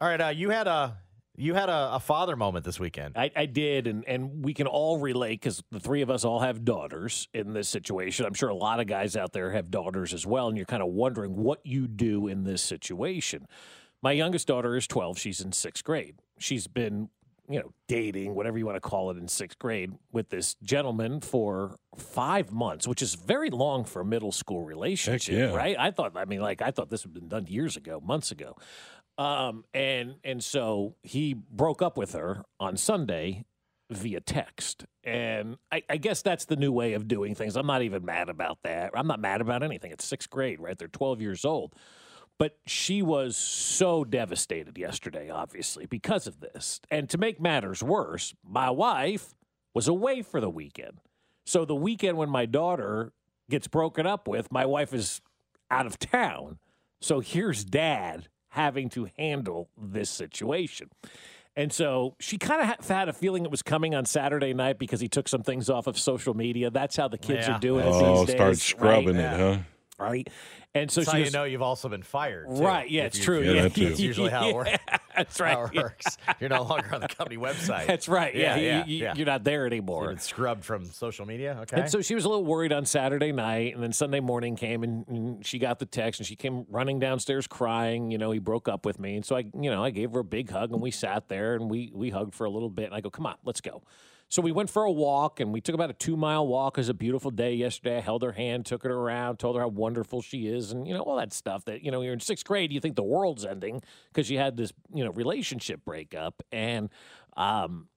All right, uh, you had a you had a, a father moment this weekend. I, I did, and, and we can all relate because the three of us all have daughters in this situation. I'm sure a lot of guys out there have daughters as well, and you're kind of wondering what you do in this situation. My youngest daughter is 12. She's in sixth grade. She's been, you know, dating, whatever you want to call it, in sixth grade with this gentleman for five months, which is very long for a middle school relationship, yeah. right? I thought, I mean, like, I thought this had been done years ago, months ago. Um, and and so he broke up with her on Sunday via text. And I, I guess that's the new way of doing things. I'm not even mad about that. I'm not mad about anything. It's sixth grade, right? They're 12 years old. But she was so devastated yesterday, obviously, because of this. And to make matters worse, my wife was away for the weekend. So the weekend when my daughter gets broken up with, my wife is out of town. So here's dad having to handle this situation. And so she kind of had a feeling it was coming on Saturday night because he took some things off of social media. That's how the kids Yeah. are doing it Oh, these days. start scrubbing right? it, huh? Right. And so That's she how goes, you know you've also been fired. too, Right, yeah, it's you- true. Yeah, Yeah, that. That's usually how it works. That's How right. it works. You're no longer on the company website. That's right. Yeah, Yeah, you- yeah, you, yeah. you're not there You've anymore. been scrubbed from social media. Okay. And so she was a little worried on Saturday night, and then Sunday morning came, and, and she got the text, and she came running downstairs crying. You know, he broke up with me, and so I, you know, I gave her a big hug, and we sat there, and we we hugged for a little bit, and I go, "Come on, let's go." So we went for a walk, and we took about a two mile walk. It was a beautiful day yesterday. I held her hand, took her around, told her how wonderful she is, and you know all that stuff. That you know, you're in sixth grade, you think the world's ending because you had this you know relationship breakup, and um,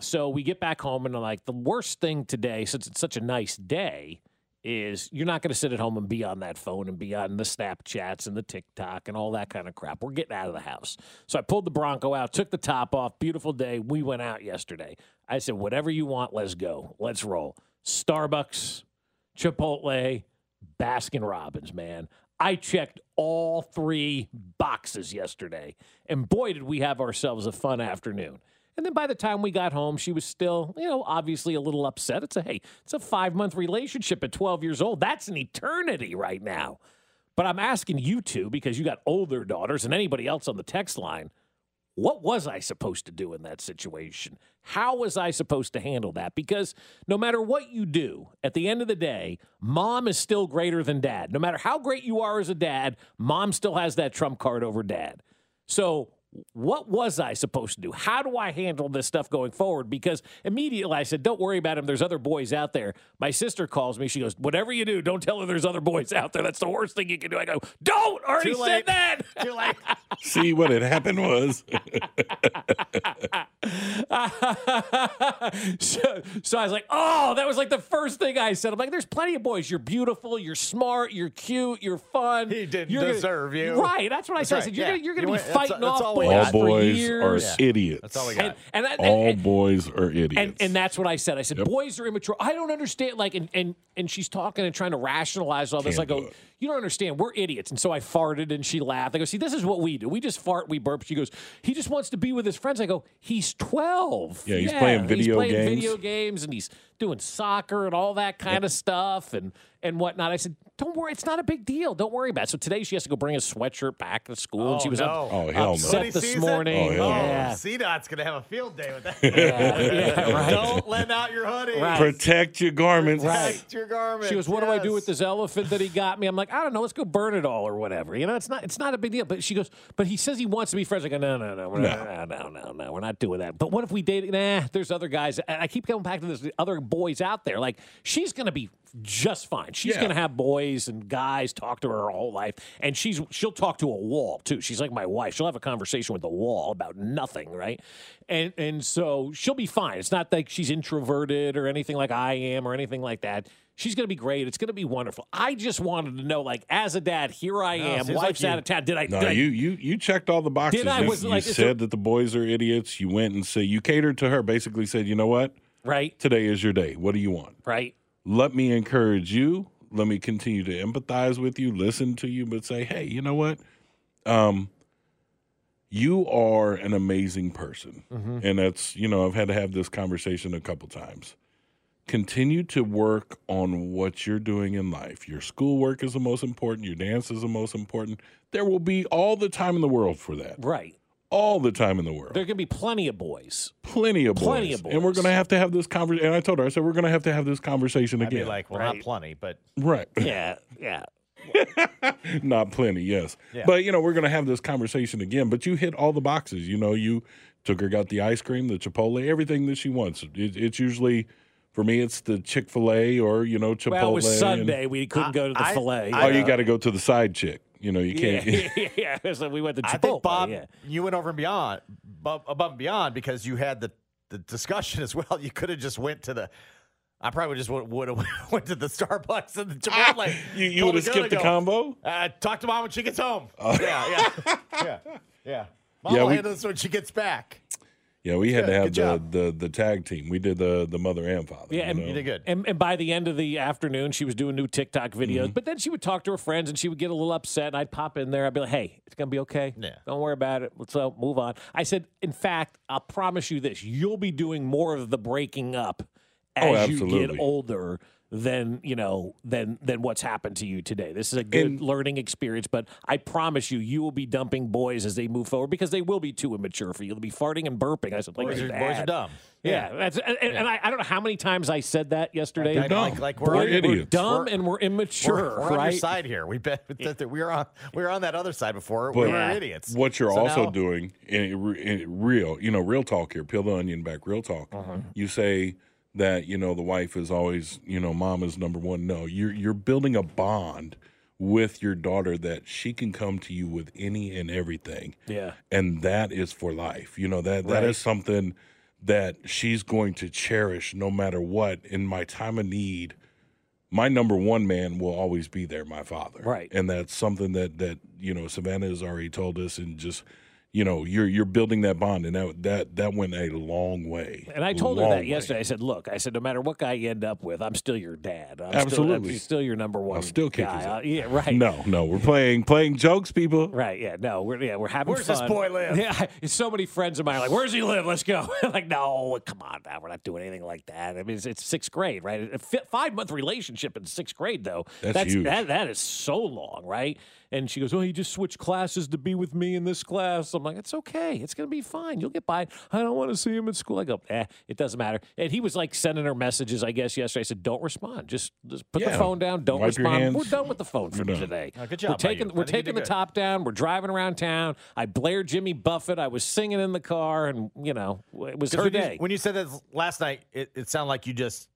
so we get back home and I'm like the worst thing today, since it's such a nice day, is you're not going to sit at home and be on that phone and be on the Snapchats and the TikTok and all that kind of crap. We're getting out of the house. So I pulled the Bronco out, took the top off. Beautiful day. We went out yesterday. I said, whatever you want, let's go. Let's roll. Starbucks, Chipotle, Baskin Robbins, man. I checked all three boxes yesterday. And boy, did we have ourselves a fun afternoon. And then by the time we got home, she was still, you know, obviously a little upset. It's a, hey, it's a five month relationship at 12 years old. That's an eternity right now. But I'm asking you two, because you got older daughters and anybody else on the text line, what was I supposed to do in that situation? How was I supposed to handle that? Because no matter what you do, at the end of the day, mom is still greater than dad. No matter how great you are as a dad, mom still has that trump card over dad. So, what was I supposed to do? How do I handle this stuff going forward? Because immediately I said, Don't worry about him. There's other boys out there. My sister calls me. She goes, Whatever you do, don't tell her there's other boys out there. That's the worst thing you can do. I go, Don't! Already Too said late. that. Too late. See what had happened was so, so I was like, oh, that was like the first thing I said. I'm like, there's plenty of boys. You're beautiful. You're smart. You're cute. You're fun. He didn't you're gonna- deserve you. Right. That's what I That's said. I said, you're yeah. gonna, you're gonna You be went- fighting that's off all we boys all for boys are years. idiots. That's all we got. And, and, that- All boys are idiots. and and that's what I said. I said Yep. boys are immature. I don't understand. Like and and and she's talking and trying to rationalize all this. Can't I go, do it. you don't understand. We're idiots. And so I farted and she laughed. I go, see, this is what we do. We just fart, we burp. She goes, he just wants to be with his friends. I go, he's twelve. Yeah, he's playing video he's playing games. video games and he's doing soccer and all that kind of stuff and and whatnot. I said, don't worry, it's not a big deal. Don't worry about it. So today she has to go bring a sweatshirt back to school. and Oh, she was no. up, Oh, hell no. upset Somebody this sees it? morning. Oh, hell no. Oh, yeah. CDOT's gonna have a field day with that. Yeah, yeah, right. Don't lend out your hoodie. Right. Protect your garments. Protect your garments. She goes, "What do I do with this elephant that he got me?" I'm like, "I don't know. Let's go burn it all or whatever." You know, it's not it's not a big deal. But she goes, "But he says he wants to be friends." I go, "No, no, no, we're not, no, no, no, no, we're not doing that." But what if we date? Nah, there's other guys. And I keep going back to this. The other boys out there, like she's gonna be just fine. She's Yeah. gonna have boys and guys talk to her her whole life, and she's she'll talk to a wall too. She's like my wife. She'll have a conversation with the wall about nothing, right? And and so she'll be fine. It's not like she's introverted or anything like I am or anything like that. She's going to be great. It's going to be wonderful. I just wanted to know, like, as a dad, here I No, am. seems Wife's like you- out of town. Did I? No, did I- you you you checked all the boxes. Did I? You, Was you like- said there- that the boys are idiots. You went and said you catered to her. Basically, said, you know what? Right, Today is your day. What do you want? right. Let me encourage you. Let me continue to empathize with you, listen to you, but say, hey, you know what? Um, you are an amazing person, Mm-hmm. and that's you know I've had to have this conversation a couple times. Continue to work on what you're doing in life. Your schoolwork is the most important. Your dance is the most important. There will be all the time in the world for that. Right. All the time in the world. There are going to be plenty of boys. plenty of boys. Plenty of boys. And we're going to have to have this conversation. And I told her, I said, we're going to have to have this conversation I'd be again. like, well, Right. not plenty, but right. Yeah, yeah. Not plenty, yes. Yeah. But, you know, we're going to have this conversation again. But you hit all the boxes. You know, you took her, got the ice cream, the Chipotle, everything that she wants. It, it's usually, for me, it's the Chick fil A or, you know, Chipotle. Well, it was and- Sunday. We couldn't go to the I- fillet. I- oh, you got to go to the side chick. You know, you can't. yeah. yeah. So we went to Chipotle. I think Bob, yeah. you went over and beyond, above, above and beyond because you had the, the discussion as well. You could have just went to the. I probably just would would have went to the Starbucks and the Chipotle. you you would have skipped the go, combo? Uh, talk to mom when she gets home. yeah, yeah, yeah, yeah. Mom Yeah, will we- handle this when she gets back. Yeah, we had Good, to have the, the the tag team. We did the the mother and father. Yeah, and- You did good. And, and by the end of the afternoon, she was doing new TikTok videos. Mm-hmm. But then she would talk to her friends, and she would get a little upset. And I'd pop in there. I'd be like, "Hey, it's gonna be okay. Yeah. Don't worry about it. Let's uh, move on." I said, "In fact, I'll promise you this: you'll be doing more of the breaking up Oh, as you get older." Than you know, than than what's happened to you today. This is a good And- learning experience, but I promise you, you will be dumping boys as they move forward because they will be too immature for you. They'll be farting and burping. I said, like Boys are, boys are dumb. Yeah, that's and, and- and I, I don't know how many times I said that yesterday. Like, dumb. like, like We're we're, We're idiots. dumb We're- and we're immature, We're, we're on right? your side here. We bet that that we were on we were on that other side before. But we were idiots. What you're So also now- doing in, in real, you know, real talk here, peel the onion back, real talk. Uh-huh. You say that you know the wife is always, you know, mom is number one. No, you're you're building a bond with your daughter that she can come to you with any and everything. Yeah. and that is for life. You know that that Right. is something that she's going to cherish no matter what. In my time of need, my number one man will always be there, my father. Right. and that's something that that you know Savannah has already told us, and just you know you're you're building that bond, and that that that went a long way. And I told her Long that way. yesterday. I said, "Look, I said, no matter what guy you end up with, I'm still your dad. I'm Still, Absolutely. I'm still your number one. still kick guy. his ass. Uh, yeah, right. No, no, we're playing playing jokes, people. Right, yeah, no, we're yeah, we're having Where's this boy live? Yeah, so many friends of mine are like, "Where's he live? Let's go." like, no, come on, now we're not doing anything like that. I mean, it's, it's sixth grade, right? A five month relationship in sixth grade, though. That's huge. That that is so long, right? And she goes, "Oh, he just switched classes to be with me in this class." I'm like, "It's okay. It's gonna be fine. You'll get by." I don't want to see him at school. I go, "Eh, it doesn't matter." And he was like sending her messages, I guess, yesterday. I said, "Don't respond. Just just put the phone down. Don't Wipe respond. We're done with the phone for today. Oh, good job We're taking we're taking the good. top down. We're driving around town. I blared Jimmy Buffett. I was singing in the car, and you know, it was her when, day. you, when you said that last night, it, it sounded like you just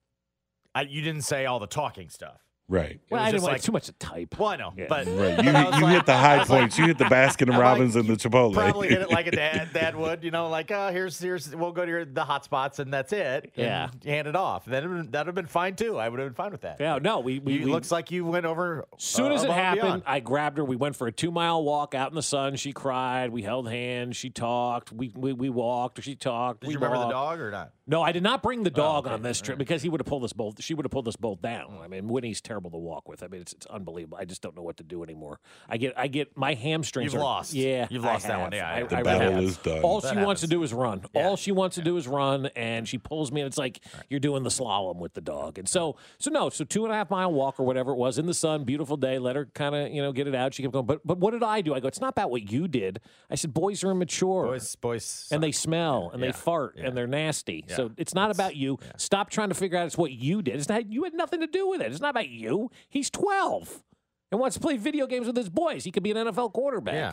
I, you didn't say all the talking stuff. Right. well, was I didn't just like- too much to type. Well, I know, Yeah. but Right. You, I you like- hit the high was like- points. you hit the Baskin and I'm like, Robbins and the Chipotle. Probably hit it like a dad dad would, you know, like oh here's here's we'll go to your, the hot spots and that's it. and Yeah. hand it off. Then that'd have been fine too. I would have been fine with that. Yeah, no, we we, You- we looks like you went over. As soon uh, as it happened. I grabbed her. We went for a two mile walk out in the sun. She cried. We held hands. She talked. We we, we walked. She talked. Did we you remember the dog or not? No, I did not bring the dog okay. on this trip because he would have pulled us both. She would have pulled us both down. I mean, Winnie's terrible to walk with. I mean, it's, it's unbelievable. I just don't know what to do anymore. I get I get my hamstrings. You've are- lost. Yeah, You've I lost that one. Yeah, I, I- The I battle really have. is done. All That she wants to do is run. Yeah. All she wants to do is run, and she pulls me, and it's like you're doing the slalom with the dog. And so, so no, so two and a half mile walk or whatever it was in the sun, beautiful day. Let her kind of you know get it out. She kept going, but but what did I do? I go, it's not about what you did. I said, boys are immature Boys, boys, and they smell and Yeah, they fart yeah. and they're nasty. So it's not about you. Stop trying to figure out it's what you did. It's not you had nothing to do with it. It's not about you. He's 12 and wants to play video games with his boys. He could be an NFL quarterback. yeah.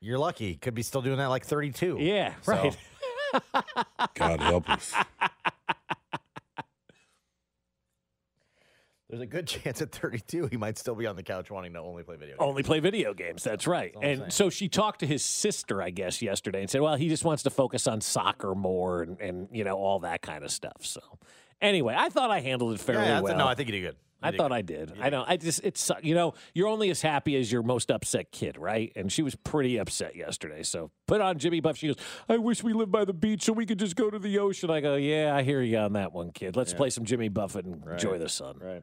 You're lucky. Could be still doing that like 32. Yeah, So- right. God help us. There's a good chance at 32 he might still be on the couch wanting to only play video games. Only play video games. That's right. all and so she talked to his sister, I guess, yesterday and said, well, he just wants to focus on soccer more and, and you know, all that kind of stuff. So anyway, I thought I handled it fairly yeah, that's- well. no, I think you did good. I thought I did. I know. I just it's you know you're only as happy as your most upset kid, right? And she was pretty upset yesterday. So put on Jimmy Buff. She goes, "I wish we lived by the beach so we could just go to the ocean." I go, "Yeah, I hear you on that one, kid. Let's play some Jimmy Buffett and enjoy the sun." Right.